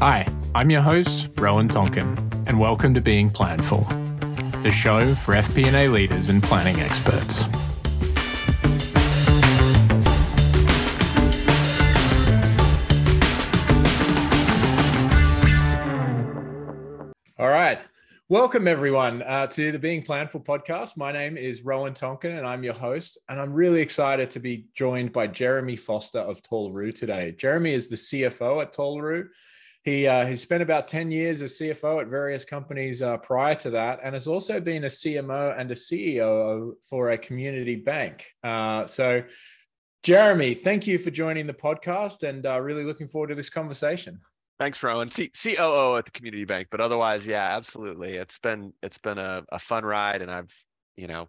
Hi, I'm your host, Rowan Tonkin, and welcome to Being Planful, the show for FP&A leaders and planning experts. All right. Welcome, everyone, uh, to the Being Planful podcast. My name is Rowan Tonkin, and I'm your host. And I'm really excited to be joined by Jeremy Foster of Talroo today. Jeremy is the CFO at Talroo. He, uh, he spent about 10 years as CFO at various companies uh, prior to that, and has also been a CMO and a CEO for a community bank. Uh, so, Jeremy, thank you for joining the podcast and uh, really looking forward to this conversation. Thanks, Rowan. C- COO at the community bank, but otherwise, yeah, absolutely. It's been it's been a, a fun ride, and I've you know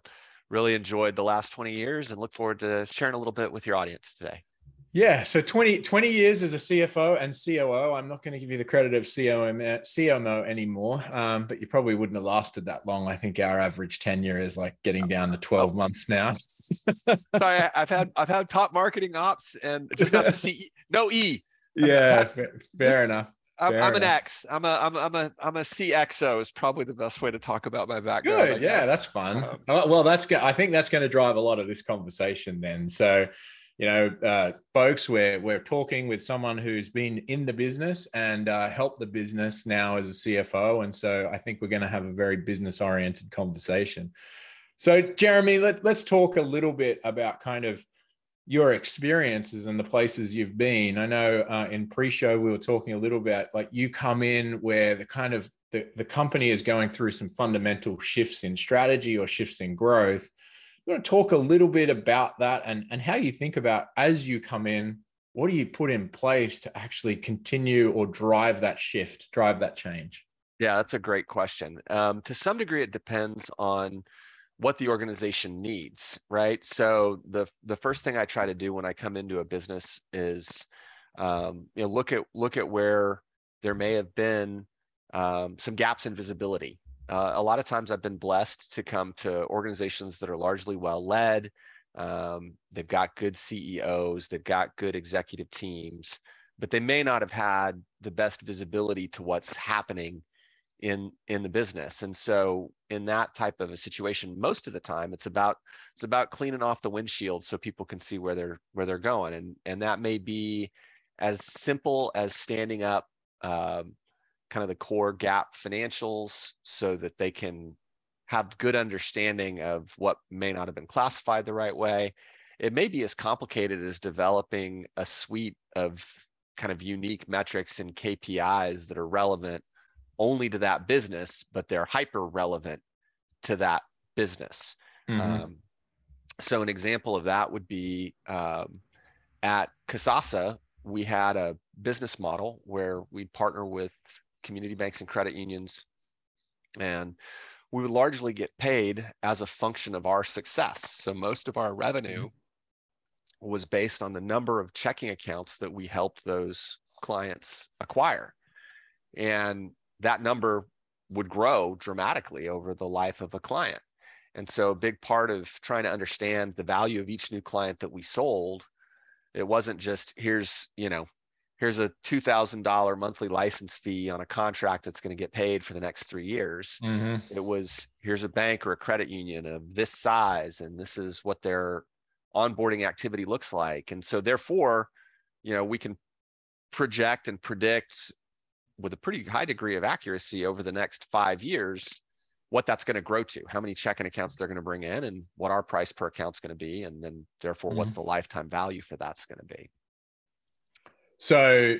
really enjoyed the last 20 years, and look forward to sharing a little bit with your audience today. Yeah, so 20, 20 years as a CFO and COO. I'm not going to give you the credit of COMO, CMO anymore, um, but you probably wouldn't have lasted that long. I think our average tenure is like getting down to 12 months now. Sorry, I've had I've had top marketing ops and just not the C, no E yeah, fair, fair enough. I'm, I'm an. X. I'm a I'm a, I'm a I'm a CXO is probably the best way to talk about my background. Good. Yeah, that's fun. Um, Oh, well, that's I think that's going to drive a lot of this conversation then. So, you know, uh, folks, we're we're talking with someone who's been in the business and uh, helped the business now as a CFO, and so I think we're going to have a very business oriented conversation. So, Jeremy, let, let's talk a little bit about kind of your experiences and the places you've been. I know uh, in pre-show we were talking a little bit like you come in where the kind of the, the company is going through some fundamental shifts in strategy or shifts in growth. You want to talk a little bit about that and, and how you think about as you come in, what do you put in place to actually continue or drive that shift, drive that change? Yeah, that's a great question. Um, to some degree, it depends on what the organization needs, right? So the the first thing I try to do when I come into a business is, um, you know, look at look at where there may have been um, some gaps in visibility. Uh, a lot of times, I've been blessed to come to organizations that are largely well led. Um, they've got good CEOs, they've got good executive teams, but they may not have had the best visibility to what's happening in in the business and so in that type of a situation most of the time it's about it's about cleaning off the windshield so people can see where they're where they're going and and that may be as simple as standing up um, kind of the core GAAP financials so that they can have good understanding of what may not have been classified the right way it may be as complicated as developing a suite of kind of unique metrics and KPIs that are relevant only to that business, but they're hyper relevant to that business. Mhm. Um, so an example of that would be um, at Kasasa, we had a business model where we'd partner with community banks and credit unions, and we would largely get paid as a function of our success. So most of our revenue mm-hmm. was based on the number of checking accounts that we helped those clients acquire. And that number would grow dramatically over the life of a client. And so a big part of trying to understand the value of each new client that we sold, it wasn't just here's, you know, here's a $2,000 monthly license fee on a contract that's going to get paid for the next 3 years. Mhm. It was here's a bank or a credit union of this size and this is what their onboarding activity looks like. And so therefore, you know, we can project and predict with a pretty high degree of accuracy over the next five years what that's going to grow to, how many checking accounts they're going to bring in, and what our price per account is going to be, and then therefore what Mhm. the lifetime value for that's going to be. So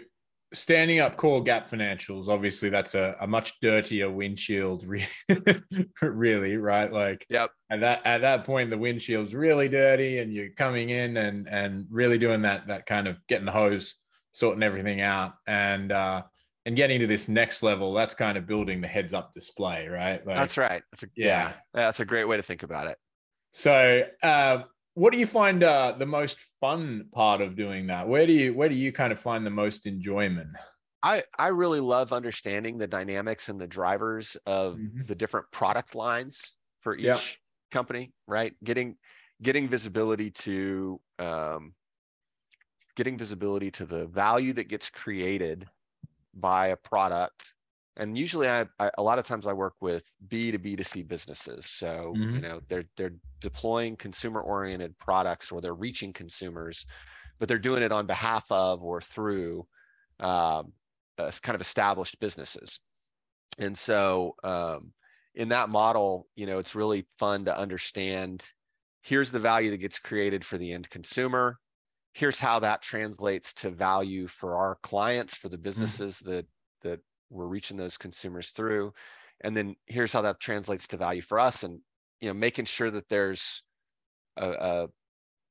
standing up core GAAP financials, obviously that's a, a much dirtier windshield, really, right? Like Yep. at that at that point, the windshield's really dirty, and you're coming in and and really doing that that kind of getting the hose, sorting everything out, and uh, and getting to this next level. That's kind of building the heads up display, right? Like, That's right. That's a, Yeah. yeah. That's a great way to think about it. So, uh, what do you find uh, the most fun part of doing that? Where do you where do you kind of find the most enjoyment? I, I really love understanding the dynamics and the drivers of Mhm. the different product lines for each Yep. company, right? Getting getting visibility to um, getting visibility to the value that gets created by a product and usually I, I, a lot of times I work with B to B to C businesses. So mm-hmm. you know they're they're deploying consumer oriented products or they're reaching consumers, but they're doing it on behalf of or through um, uh, kind of established businesses. And so um, in that model, you know, it's really fun to understand. Here's the value that gets created for the end consumer. Here's how that translates to value for our clients, for the mm-hmm. businesses mm-hmm. that that we're reaching those consumers through and then here's how that translates to value for us and you know making sure that there's a, a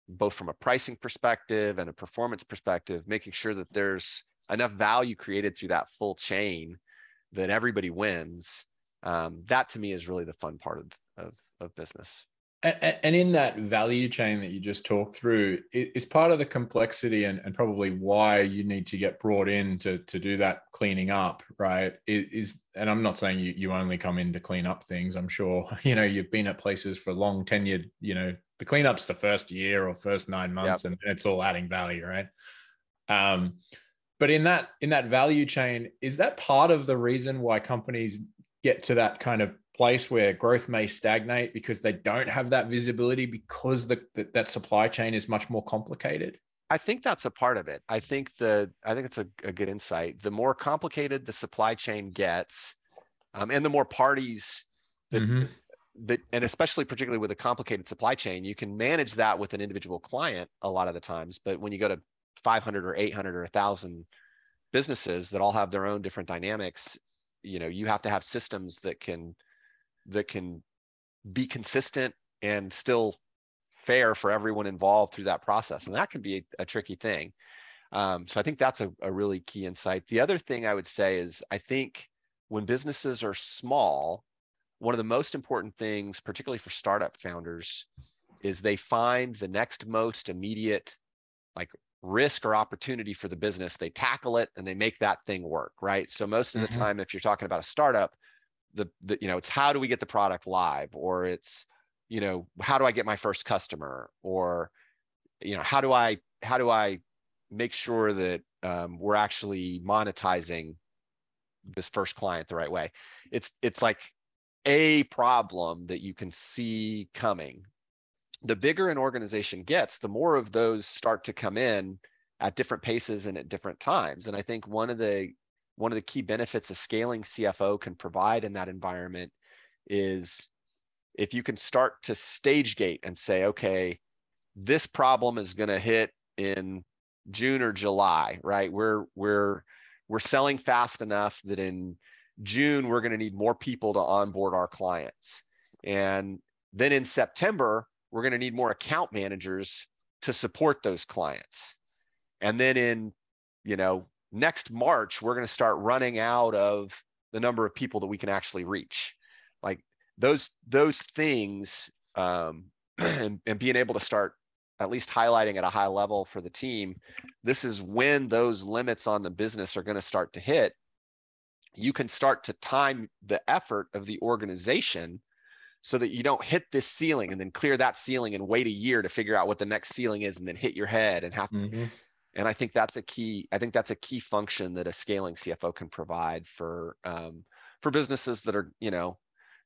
both from a pricing perspective and a performance perspective making sure that there's enough value created through that full chain that everybody wins um, that to me is really the fun part of, of, of business and in that value chain that you just talked through is part of the complexity and, and, probably why you need to get brought in to, to do that cleaning up right is and i'm not saying you, you only come in to clean up things i'm sure you know you've been at places for long tenured you know the cleanup's the first year or first nine months yep. and it's all adding value right um but in that in that value chain is that part of the reason why companies get to that kind of place where growth may stagnate because they don't have that visibility because the, the, that supply chain is much more complicated? I think that's a part of it. I think the i think it's a, a good insight. The more complicated the supply chain gets um, and the more parties that, mm-hmm. that and especially particularly with a complicated supply chain you can manage that with an individual client a lot of the times. But when you go to 500 or 800 or 1000 businesses that all have their own different dynamics you know you have to have systems that can that can be consistent and still fair for everyone involved through that process. And that can be a, a tricky thing. Um, so I think that's a, a really key insight. The other thing I would say is I think when businesses are small, one of the most important things, particularly for startup founders, is they find the next most immediate like risk or opportunity for the business they tackle it and they make that thing work right so most of the mm-hmm. time if you're talking about a startup the, the you know it's how do we get the product live or it's you know how do i get my first customer or you know how do i how do i make sure that um, we're actually monetizing this first client the right way? It's it's like a problem that you can see coming. The bigger an organization gets the more of those start to come in at different paces and at different times. And i think one of the one of the key benefits a scaling CFO can provide in that environment is if you can start to stage gate and say, okay, this problem is going to hit in June or July, right? We're we're we're selling fast enough that in June we're going to need more people to onboard our clients. And then in September, we're going to need more account managers to support those clients. And then in, you know, next March, we're going to start running out of the number of people that we can actually reach. Like those those things, um, and, and being able to start at least highlighting at a high level for the team. This is when those limits on the business are going to start to hit. You can start to time the effort of the organization so that you don't hit this ceiling and then clear that ceiling and wait a year to figure out what the next ceiling is and then hit your head and have mm-hmm and I think that's a key. I think that's a key function that a scaling CFO can provide for um, for businesses that are, you know,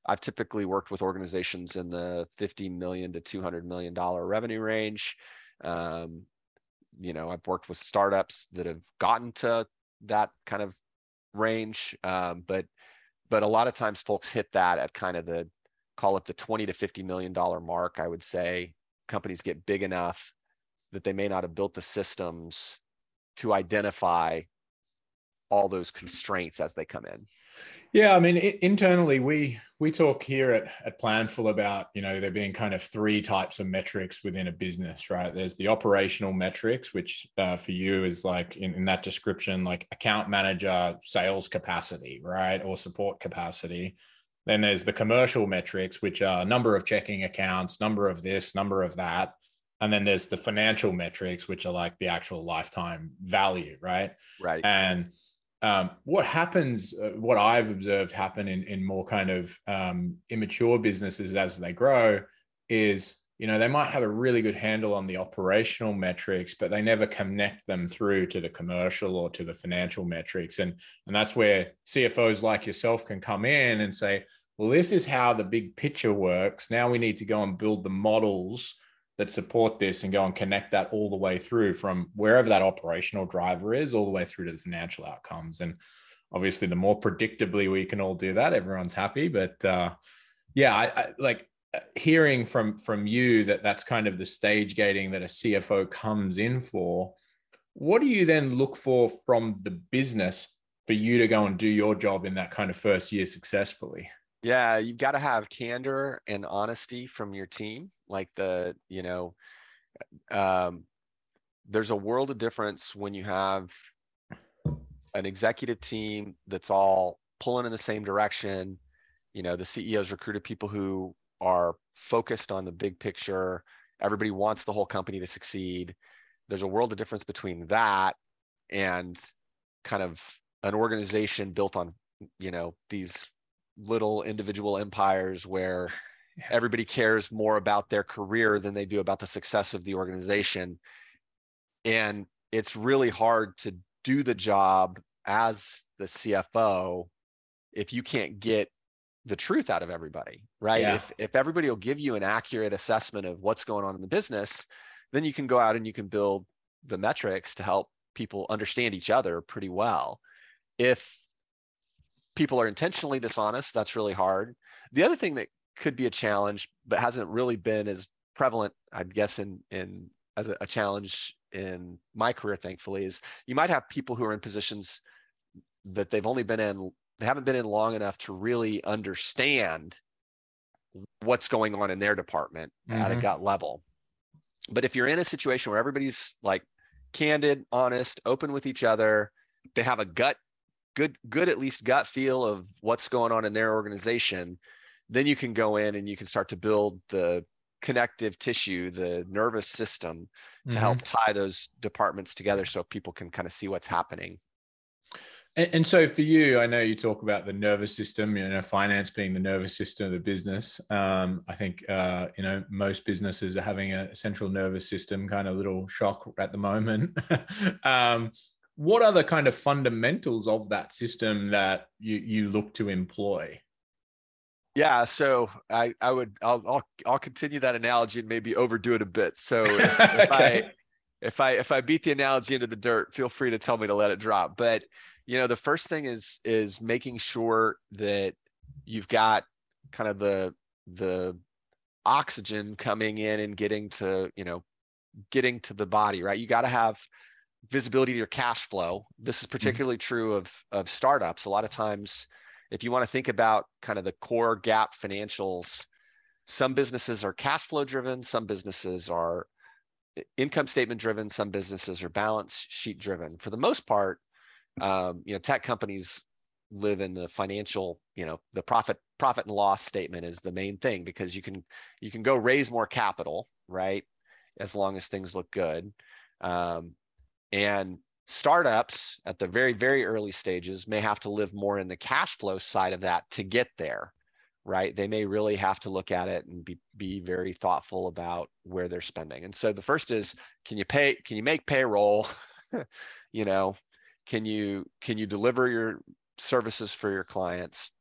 I've typically worked with organizations in the 50 million to 200 million dollar revenue range. Um, you know, I've worked with startups that have gotten to that kind of range, um, but but a lot of times folks hit that at kind of the call it the 20 to 50 million dollar mark. I would say companies get big enough that they may not have built the systems to identify all those constraints as they come in. Yeah i mean internally we we talk here at, at planful about you know there being kind of three types of metrics within a business right? There's the operational metrics which uh, for you is like in, in that description like account manager sales capacity right? Or support capacity. Then there's the commercial metrics which are number of checking accounts number of this number of that and then there's the financial metrics which are like the actual lifetime value right? Right. And um, what happens uh, what i've observed happen in, in more kind of um, immature businesses as they grow is you know they might have a really good handle on the operational metrics but they never connect them through to the commercial or to the financial metrics. And and that's where cfos like yourself can come in and say well this is how the big picture works. Now we need to go and build the models that support this and go and connect that all the way through from wherever that operational driver is all the way through to the financial outcomes and obviously the more predictably we can all do that everyone's happy but uh yeah I, I like hearing from from you that that's kind of the stage gating that a CFO comes in for, what do you then look for from the business for you to go and do your job in that kind of first year successfully? Yeah, you've got to have candor and honesty from your team. Like the, you know, um, there's a world of difference when you have an executive team that's all pulling in the same direction. You know, the CEOs recruited people who are focused on the big picture. Everybody wants the whole company to succeed. There's a world of difference between that and kind of an organization built on, you know, these little individual empires where. Everybody cares more about their career than they do about the success of the organization. And it's really hard to do the job as the CFO if you can't get the truth out of everybody, right? Yeah. If if everybody will give you an accurate assessment of what's going on in the business, then you can go out and you can build the metrics to help people understand each other pretty well. If people are intentionally dishonest, that's really hard. The other thing that could be a challenge, but hasn't really been as prevalent, I guess, in in as a, a challenge in my career, thankfully, is you might have people who are in positions that they've only been in they haven't been in long enough to really understand what's going on in their department mm-hmm. at a mm-hmm. gut level. But if you're in a situation where everybody's like candid, honest, open with each other, they have a gut good good at least gut feel of what's going on in their organization, then you can go in and you can start to build the connective tissue, the nervous system to mm-hmm. help tie those departments together so people can kind of see what's happening. And, and, so for you, I know you talk about the nervous system, you know, finance being the nervous system of the business. Um, I think, uh, you know, most businesses are having a central nervous system kind of little shock at the moment. um, what are the kind of fundamentals of that system that you, you look to employ? Yeah, so I, I would I'll, I'll I'll continue that analogy and maybe overdo it a bit. So if, if okay. I if I if I beat the analogy into the dirt, feel free to tell me to let it drop. But you know the first thing is is making sure that you've got kind of the the oxygen coming in and getting to you know getting to the body right you got to have visibility to your cash flow this is mm-hmm. particularly mm-hmm. true of of startups a lot of times if you want to think about kind of the core GAAP financials some businesses are cash flow driven some businesses are income statement driven some businesses are balance sheet driven. For the most part um, you know tech companies live in the financial you know the profit profit and loss statement is the main thing because you can you can go raise more capital right as long as things look good. Um, and startups at the very very early stages may have to live more in the cash flow side of that to get there right? They may really have to look at it and be, be very thoughtful about where they're spending. And so the first is can you pay can you make payroll? You know can you can you deliver your services for your clients?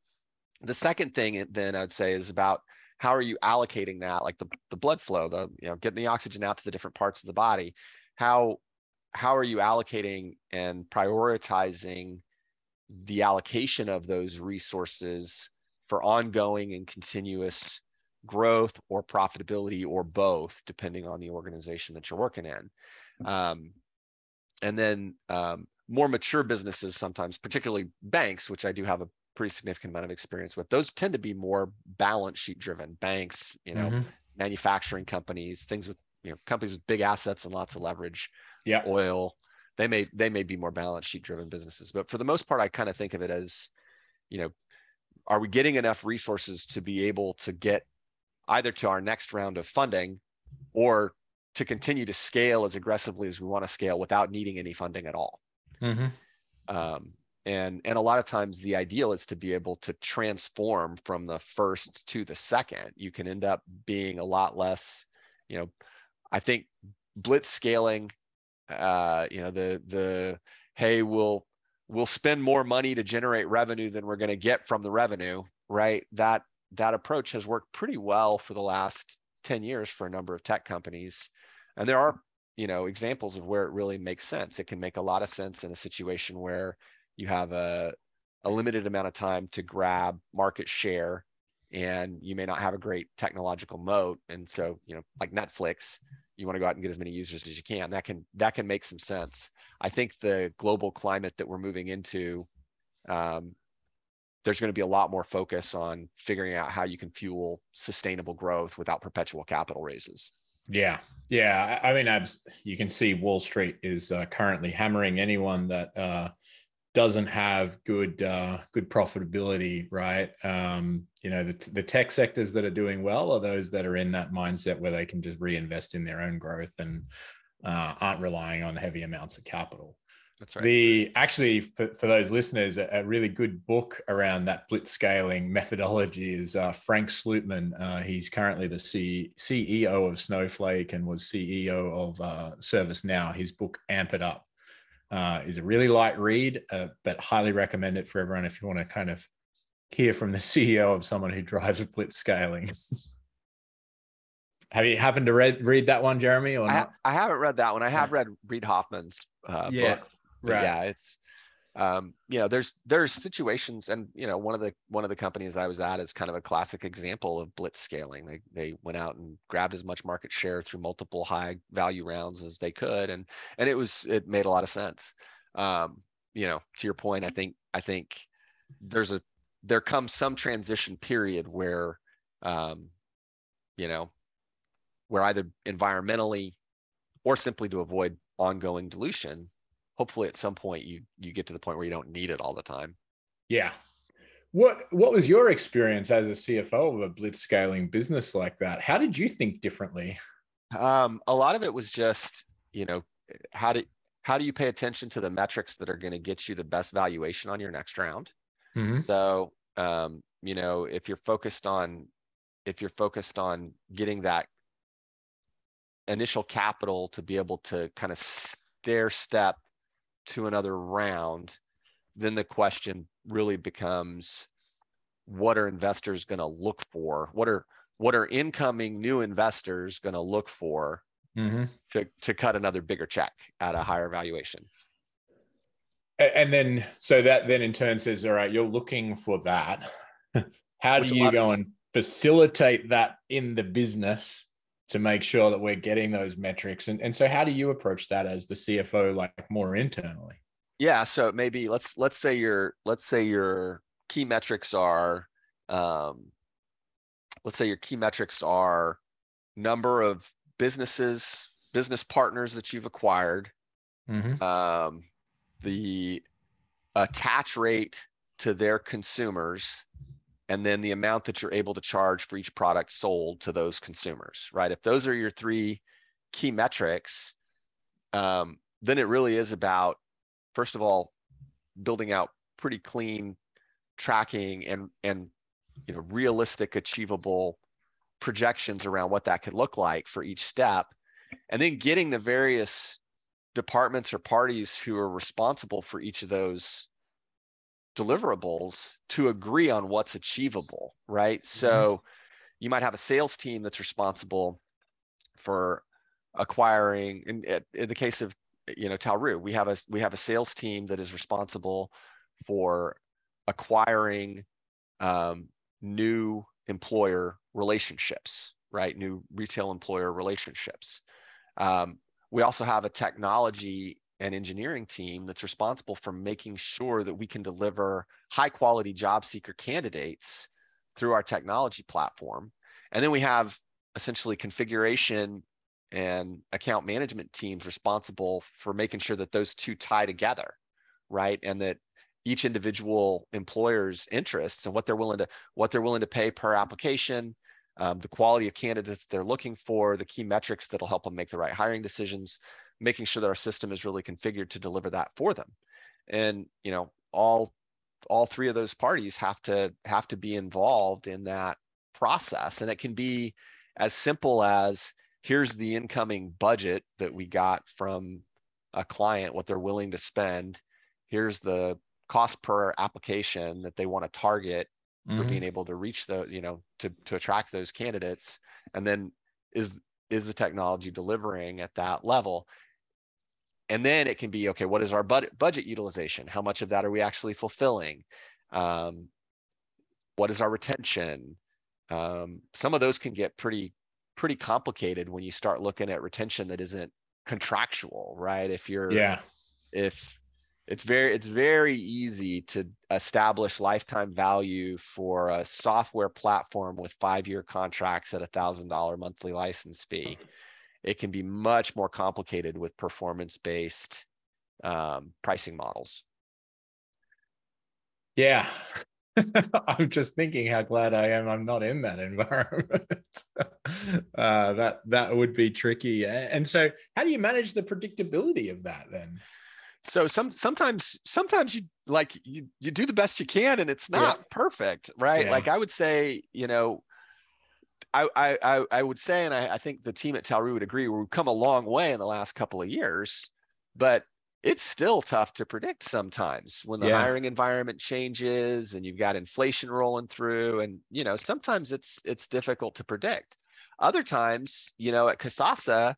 The second thing eh, then i'd say is about how are you allocating that like the, the blood flow the you know getting the oxygen out to the different parts of the body? How how are you allocating and prioritizing the allocation of those resources for ongoing and continuous growth or profitability or both depending on the organization that you're working in um, and then um, more mature businesses sometimes, particularly banks, which I do have a pretty significant amount of experience with, those tend to be more balance sheet driven. Banks, you know, mm-hmm. manufacturing companies, things with you know companies with big assets and lots of leverage. Yeah, oil. They may they may be more balance sheet driven businesses, but for the most part, I kind of think of it as, you know, are we getting enough resources to be able to get either to our next round of funding or to continue to scale as aggressively as we want to scale without needing any funding at all. Mm-hmm. Um, and and a lot of times the ideal is to be able to transform from the first to the second. You can end up being a lot less you know, I think blitz scaling, uh, you know, the the hey, we'll we'll spend more money to generate revenue than we're going to get from the revenue, right? That that approach has worked pretty well for the last 10 years for a number of tech companies. And there are, you know, examples of where it really makes sense. It can make a lot of sense in a situation where you have a a limited amount of time to grab market share and you may not have a great technological moat. And so you know like netflix you want to go out and get as many users as you can. That can that can make some sense. I think the global climate that we're moving into um, there's going to be a lot more focus on figuring out how you can fuel sustainable growth without perpetual capital raises. Yeah. Yeah. I mean you can see wall street is uh, currently hammering anyone that uh, doesn't have good uh, good profitability, right? Um, you know, the, the tech sectors that are doing well are those that are in that mindset where they can just reinvest in their own growth and uh, aren't relying on heavy amounts of capital. That's right. The actually for, for those listeners, a, a really good book around that blitz scaling methodology is uh, Frank Slootman. Uh, he's currently the C, CEO of Snowflake and was CEO of uh, ServiceNow. His book Amp It Up uh, is a really light read, uh, but highly recommend it for everyone if you want to kind of hear from the CEO of someone who drives blitz scaling. have you happened to read read that one, Jeremy? Or I, not? I haven't read that one. I have read Reid Hoffman's uh, yeah, book. Right. Yeah, it's um, you know, there's there's situations, and you know, one of the one of the companies I was at is kind of a classic example of blitz scaling. They they went out and grabbed as much market share through multiple high value rounds as they could, and and it was it made a lot of sense. Um, you know, to your point, I think I think there's a there comes some transition period where, um, you know, where either environmentally or simply to avoid ongoing dilution, hopefully at some point you you get to the point where you don't need it all the time. Yeah. What what was your experience as a CFO of a blitz scaling business like that? How did you think differently? Um, a lot of it was just, you know, how do how do you pay attention to the metrics that are going to get you the best valuation on your next round? Mm-hmm. So, um, you know, if you're focused on if you're focused on getting that initial capital to be able to kind of stair step to another round, then the question really becomes what are investors going to look for? What are what are incoming new investors going to look for mm-hmm. to, to cut another bigger check at a higher valuation? And then, so that then in turn says, all right, you're looking for that. How Which do you go and facilitate that in the business to make sure that we're getting those metrics. And, and so how do you approach that as the CFO, like more internally? Yeah. So maybe let's, let's say your, let's say your key metrics are, um, let's say your key metrics are number of businesses, business partners that you've acquired, mm-hmm. um, the attach rate to their consumers, and then the amount that you're able to charge for each product sold to those consumers, right? If those are your three key metrics, um, then it really is about, first of all, building out pretty clean tracking and and you know realistic, achievable projections around what that could look like for each step, and then getting the various departments or parties who are responsible for each of those deliverables to agree on what's achievable, right? Mm-hmm. So you might have a sales team that's responsible for acquiring in, in the case of you know Talroo, we have a we have a sales team that is responsible for acquiring um, new employer relationships, right? New retail employer relationships. Um, we also have a technology and engineering team that's responsible for making sure that we can deliver high quality job seeker candidates through our technology platform. And then we have essentially configuration and account management teams responsible for making sure that those two tie together, right? And that each individual employer's interests and what they're willing to what they're willing to pay per application, um, the quality of candidates they're looking for, the key metrics that'll help them make the right hiring decisions, making sure that our system is really configured to deliver that for them and you know all all three of those parties have to have to be involved in that process and it can be as simple as here's the incoming budget that we got from a client, what they're willing to spend. Here's the cost per application that they want to target mm-hmm. for being able to reach the, you know, to to attract those candidates. And then is is the technology delivering at that level? And then it can be okay. What is our budget budget utilization? How much of that are we actually fulfilling? Um, what is our retention? Um, some of those can get pretty pretty complicated when you start looking at retention that isn't contractual, right? If you're yeah, if it's very it's very easy to establish lifetime value for a software platform with five year contracts at a thousand dollar monthly license fee. It can be much more complicated with performance based um, pricing models. Yeah, I'm just thinking how glad I am I'm not in that environment. uh, that that would be tricky. And so, how do you manage the predictability of that then? So some sometimes sometimes you like you you do the best you can, and it's not yeah. perfect, right? Yeah. Like I would say, you know, I I I would say, and I, I think the team at Talroo would agree, we've come a long way in the last couple of years, but it's still tough to predict sometimes when the yeah. hiring environment changes and you've got inflation rolling through and you know sometimes it's it's difficult to predict other times you know at kasasa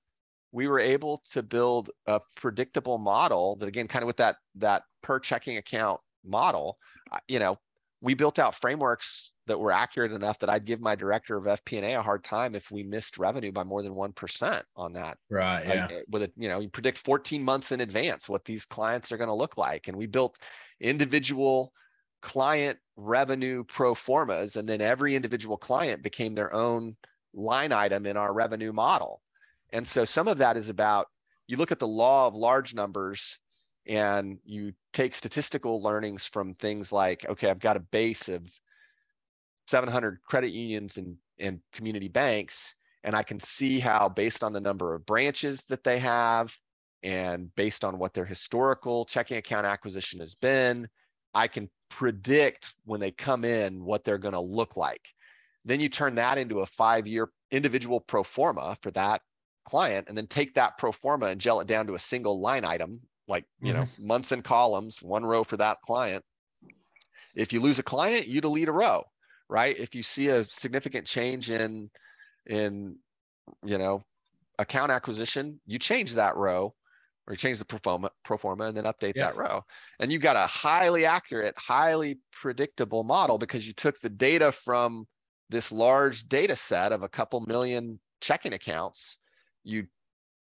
we were able to build a predictable model that again kind of with that that per checking account model uh, you know we built out frameworks that were accurate enough that I'd give my director of FP&A a hard time if we missed revenue by more than 1% on that. Right. Yeah. Eh, with it, you know, you predict 14 months in advance what these clients are going to look like. And we built individual client revenue pro formas. And then every individual client became their own line item in our revenue model. And so some of that is about you look at the law of large numbers and you take statistical learnings from things like okay i've got a base of 700 credit unions and, and community banks and i can see how based on the number of branches that they have and based on what their historical checking account acquisition has been i can predict when they come in what they're going to look like. Then you turn that into a five year individual pro forma for that client and then take that pro forma and gel it down to a single line item like you mm-hmm. know months and columns one row for that client if you lose a client you delete a row right if you see a significant change in in you know account acquisition you change that row or you change the pro forma, pro forma and then update yeah. that row and you've got a highly accurate highly predictable model because you took the data from this large data set of a couple million checking accounts you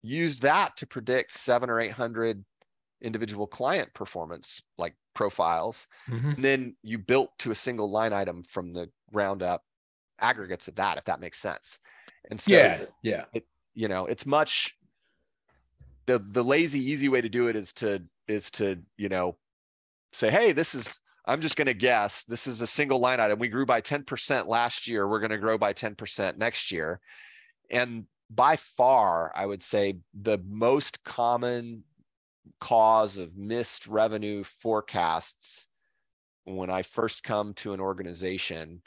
used that to predict seven or eight hundred individual client performance like profiles mm-hmm. and then you built to a single line item from the ground up aggregates of that if that makes sense. And so yeah yeah. it, you know it's much the the lazy easy way to do it is to is to you know say hey this is i'm just going to guess this is a single line item. We grew by 10% last year. We're going to grow by 10% next year. And by far i would say the most common cause of missed revenue forecasts when I first come to an organization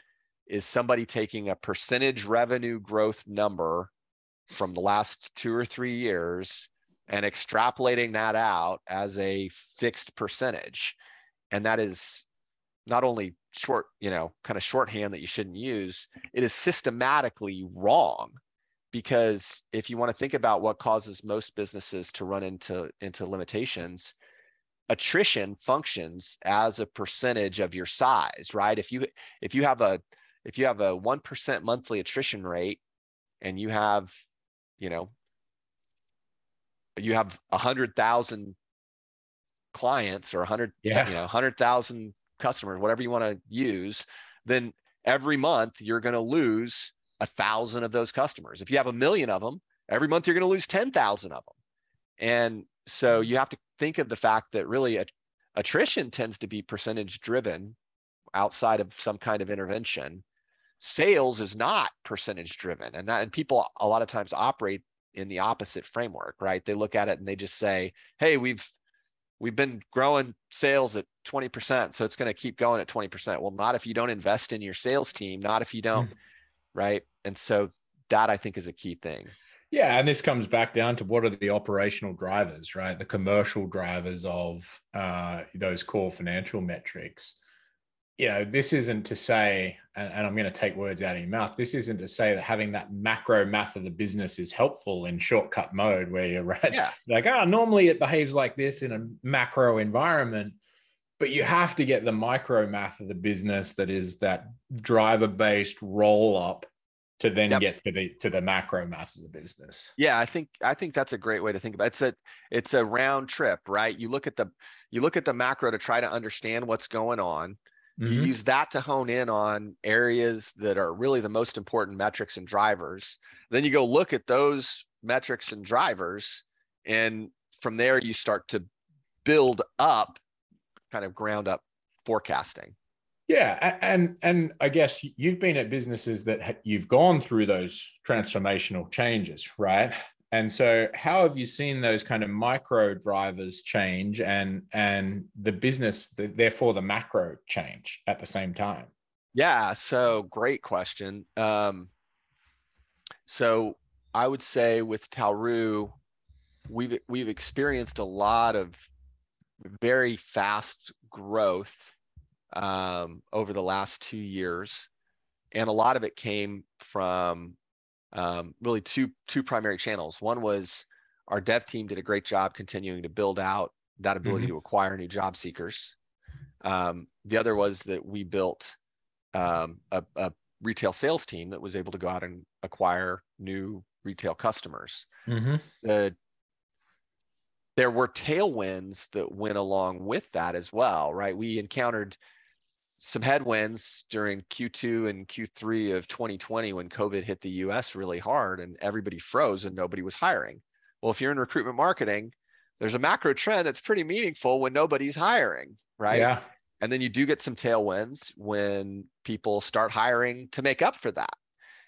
is somebody taking a percentage revenue growth number from the last two or three years and extrapolating that out as a fixed percentage. And that is not only short, you know, kind of shorthand that you shouldn't use, it is systematically wrong because if you want to think about what causes most businesses to run into into limitations attrition functions as a percentage of your size right if you if you have a if you have a 1% monthly attrition rate and you have you know you have a hundred thousand clients or a hundred yeah. you know hundred thousand customers whatever you want to use then every month you're going to lose a thousand of those customers. If you have a million of them, every month you're going to lose 10,000 of them. And so you have to think of the fact that really attrition tends to be percentage driven outside of some kind of intervention. Sales is not percentage driven. And that and people a lot of times operate in the opposite framework, right? They look at it and they just say, "Hey, we've we've been growing sales at 20%, so it's going to keep going at 20%." Well, not if you don't invest in your sales team, not if you don't, mm-hmm. Right? and so that I think is a key thing. Yeah, and this comes back down to what are the operational drivers, right? The commercial drivers of uh, those core financial metrics. You know, this isn't to say, and, and I'm going to take words out of your mouth. This isn't to say that having that macro math of the business is helpful in shortcut mode, where you're right, Yeah. like, ah, normally it behaves like this in a macro environment, but you have to get the micro math of the business that is that driver based roll up to then Yep. get to the to the macro math of the business. Yeah, I think, I think that's a great way to think about it. It's a, it's a round trip, right? You look at the, you look at the macro to try to understand what's going on. You Mhm. use that to hone in on areas that are really the most important metrics and drivers. Then you go look at those metrics and drivers. And from there, you start to build up kind of ground up forecasting. Yeah, and and I guess you've been at businesses that you've gone through those transformational changes, right? And so, how have you seen those kind of micro drivers change, and and the business, the, therefore the macro change at the same time? Yeah, so great question. Um, so I would say with Talroo, we've, we've experienced a lot of very fast growth um, over the last two years. And a lot of it came from um, really two, two primary channels. One was our dev team did a great job continuing to build out that ability to acquire new job seekers. Um, the other was that we built um, a, a retail sales team that was able to go out and acquire new retail customers. Mm-hmm. The there were tailwinds that went along with that as well, right? We encountered some headwinds during Q2 and Q3 of 2020 when COVID hit the US really hard and everybody froze and nobody was hiring. Well, if you're in recruitment marketing, there's a macro trend that's pretty meaningful when nobody's hiring, right? Yeah. And then you do get some tailwinds when people start hiring to make up for that.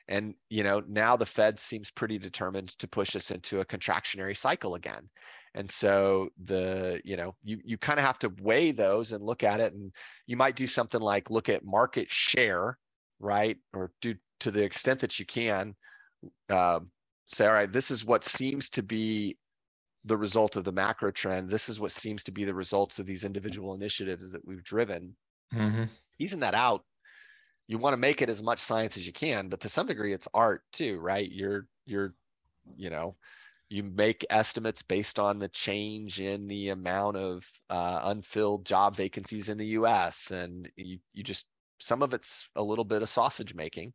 And you know, now the Fed seems pretty determined to push us into a contractionary cycle again. And so the, you know, you you kind of have to weigh those and look at it. And you might do something like look at market share, right? Or do to the extent that you can, um, say, all right, this is what seems to be the result of the macro trend. This is what seems to be the results of these individual initiatives that we've driven. Mm-hmm. Teasing that out, you want to make it as much science as you can, but to some degree it's art too, right? You're you're, you know, you make estimates based on the change in the amount of uh, unfilled job vacancies in the U.S. and you you just some of it's a little bit of sausage making,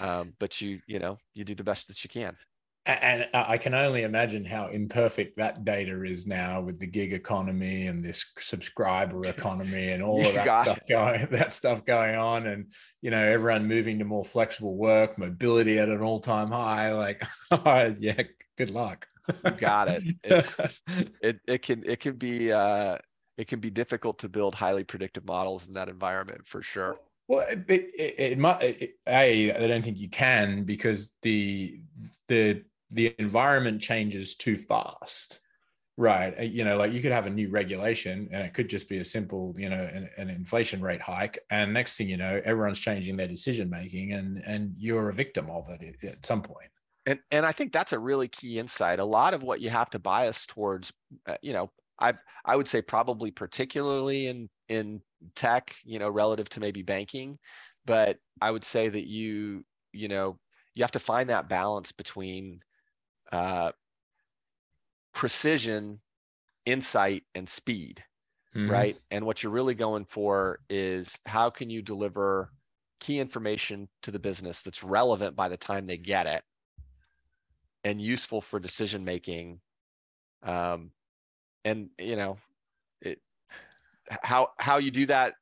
um, but you you know you do the best that you can. And I can only imagine how imperfect that data is now with the gig economy and this subscriber economy and all of that stuff going that stuff going on and you know everyone moving to more flexible work, mobility at an all-time high. Like, yeah, good luck. You got it. It's it it can it can be uh it can be difficult to build highly predictive models in that environment for sure. Well, it, it, it might. It, a, I don't think you can because the the the environment changes too fast, right? Uh, You know, like you could have a new regulation, and it could just be a simple, you know, an, an inflation rate hike, and next thing you know, everyone's changing their decision making, and and you're a victim of it at some point. And and I think that's a really key insight. A lot of what you have to bias towards, uh, you know, I I would say probably particularly in in tech, you know, relative to maybe banking, but I would say that you you know you have to find that balance between uh, precision, insight, and speed. Mhm. right? And what you're really going for is how can you deliver key information to the business that's relevant by the time they get it and useful for decision making. Um, and you know, it, how how you do that.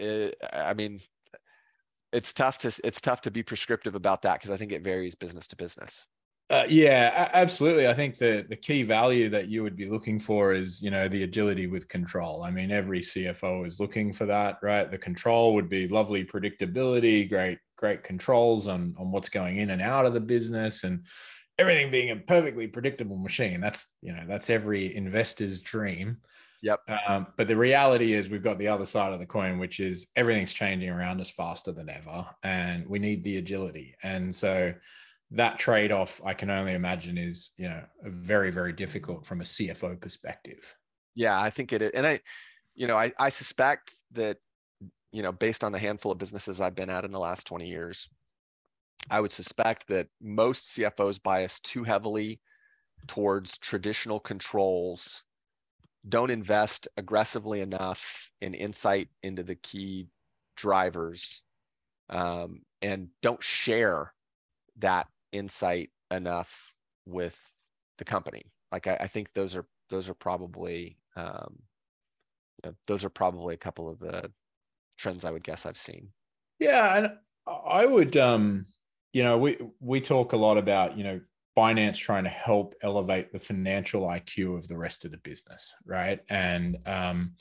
Uh, I mean, it's tough to it's tough to be prescriptive about that because I think it varies business to business. Uh, yeah, absolutely. I think the the key value that you would be looking for is, you know, the agility with control. I mean, every CFO is looking for that, right? The control would be lovely predictability, great great controls on on what's going in and out of the business, and everything being a perfectly predictable machine. That's you know that's every investor's dream. Yep. Um, but the reality is, we've got the other side of the coin, which is everything's changing around us faster than ever, and we need the agility. And so that trade-off i can only imagine is you know very very difficult from a cfo perspective yeah i think it is and i you know i, I suspect that you know based on the handful of businesses i've been at in the last 20 years i would suspect that most cfos bias too heavily towards traditional controls don't invest aggressively enough in insight into the key drivers um, and don't share that insight enough with the company. Like I, I think those are those are probably um, you know, those are probably a couple of the trends I would guess I've seen. Yeah, and I would um, you know we we talk a lot about you know finance trying to help elevate the financial IQ of the rest of the business, right? And um,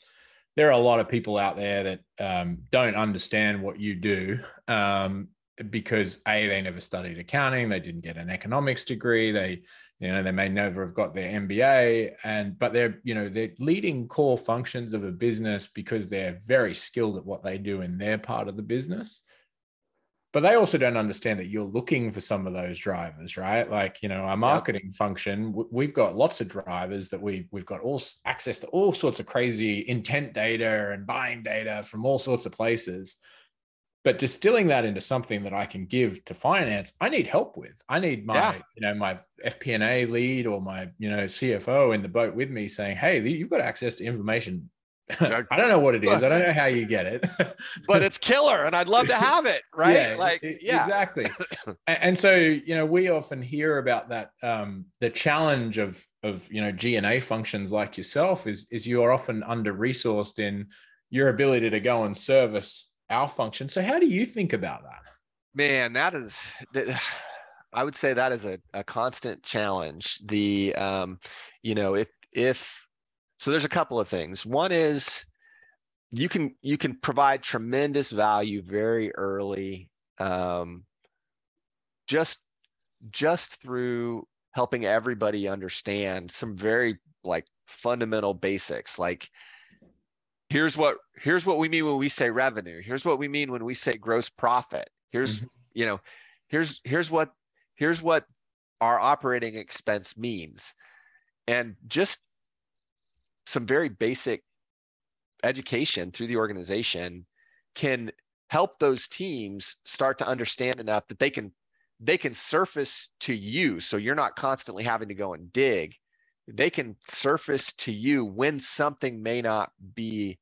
there are a lot of people out there that um, don't understand what you do um, because a they never studied accounting, they didn't get an economics degree, they you know they may never have got their MBA, and but they're you know they're leading core functions of a business because they're very skilled at what they do in their part of the business but they also don't understand that you're looking for some of those drivers right like you know our marketing yep. function we've got lots of drivers that we we've got all access to all sorts of crazy intent data and buying data from all sorts of places but distilling that into something that i can give to finance i need help with i need my yeah. you know my fp&a lead or my you know cfo in the boat with me saying hey you've got access to information I don't know what it is. I don't know how you get it, but it's killer, and I'd love to have it. Right? Yeah, like, yeah, exactly. and so, you know, we often hear about that. Um, the challenge of of you know G and A functions like yourself is is you are often under resourced in your ability to go and service our function. So, how do you think about that? Man, that is. I would say that is a, a constant challenge. The um, you know, if if so there's a couple of things. One is you can you can provide tremendous value very early, um, just just through helping everybody understand some very like fundamental basics like here's what here's what we mean when we say revenue here's what we mean when we say gross profit here's mm-hmm. you know here's here's what here's what our operating expense means and just some very basic education through the organization can help those teams start to understand enough that they can they can surface to you. So you're not constantly having to go and dig. They can surface to you when something may not be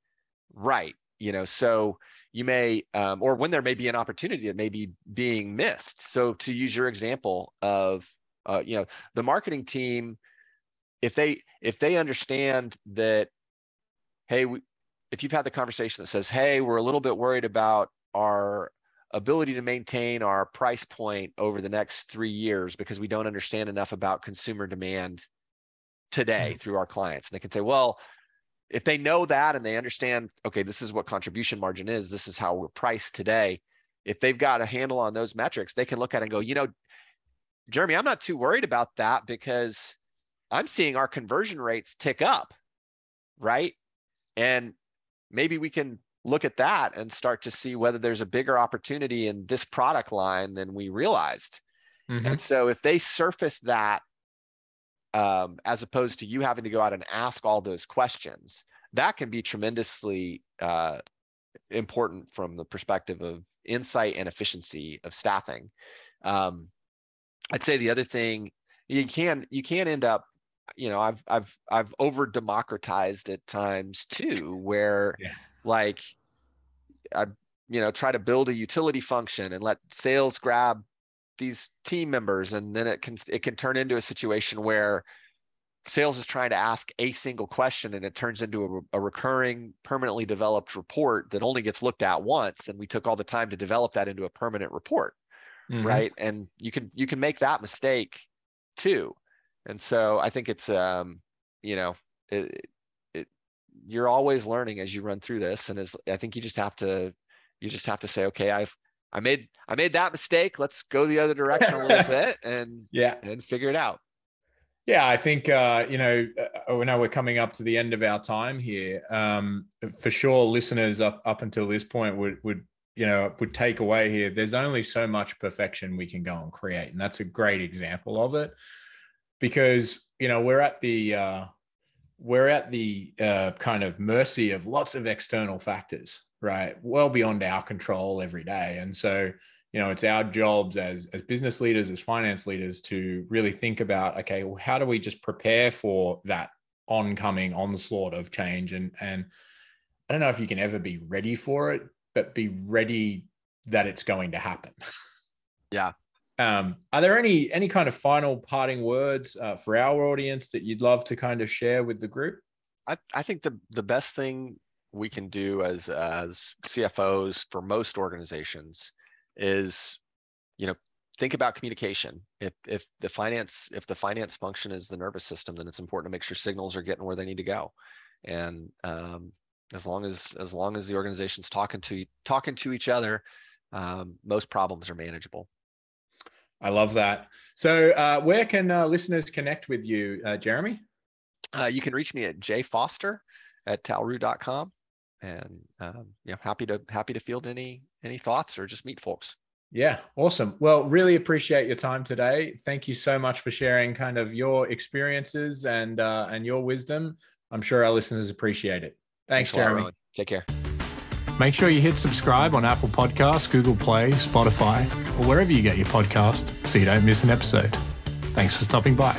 right you know? So you may um, or when there may be an opportunity that may be being missed. So to use your example of uh, you know the marketing team if they if they understand that hey we, if you've had the conversation that says hey we're a little bit worried about our ability to maintain our price point over the next three years because we don't understand enough about consumer demand today mm-hmm. through our clients and they can say well if they know that and they understand okay this is what contribution margin is this is how we're priced today if they've got a handle on those metrics they can look at it and go you know jeremy i'm not too worried about that because I'm seeing our conversion rates tick up, right? And maybe we can look at that and start to see whether there's a bigger opportunity in this product line than we realized. Mm-hmm. And so if they surface that um, as opposed to you having to go out and ask all those questions, that can be tremendously uh, important from the perspective of insight and efficiency of staffing. Um, I'd say the other thing you can you can end up you know i've i've i've over democratized at times too where yeah. like i you know try to build a utility function and let sales grab these team members and then it can it can turn into a situation where sales is trying to ask a single question and it turns into a, a, recurring permanently developed report that only gets looked at once and we took all the time to develop that into a permanent report mm-hmm. right and you can you can make that mistake too and so I think it's um, you know, it, it you're always learning as you run through this, and as I think you just have to you just have to say, okay, I've I made I made that mistake. Let's go the other direction a little bit and yeah and figure it out. Yeah, I think uh, you know uh, we know we're coming up to the end of our time here. Um, for sure, listeners up up until this point would would you know would take away here there's only so much perfection we can go and create and that's a great example of it because you know we're at the uh, we're at the uh, kind of mercy of lots of external factors right? Well beyond our control every day. And so you know it's our jobs as as business leaders as finance leaders to really think about okay well how do we just prepare for that oncoming onslaught of change? And and i don't know if you can ever be ready for it but be ready that it's going to happen. Yeah um, are there any any kind of final parting words uh, for our audience that you'd love to kind of share with the group? I, I think the the best thing we can do as as cfos for most organizations is you know think about communication. If if the finance if the finance function is the nervous system then it's important to make sure signals are getting where they need to go. And um, as long as as long as the organization's talking to talking to each other um, most problems are manageable i love that. So uh, where can uh, listeners connect with you uh, jeremy? Uh, you can reach me at jfoster at talroo.com and um, you know happy to happy to field any any thoughts or just meet folks. Yeah awesome. Well really appreciate your time today. Thank you so much for sharing kind of your experiences and uh, and your wisdom. I'm sure our listeners appreciate it. Thanks, thanks jeremy. Lot, take care make sure you hit subscribe on apple podcasts google play spotify or wherever you get your podcast so you don't miss an episode. Thanks for stopping by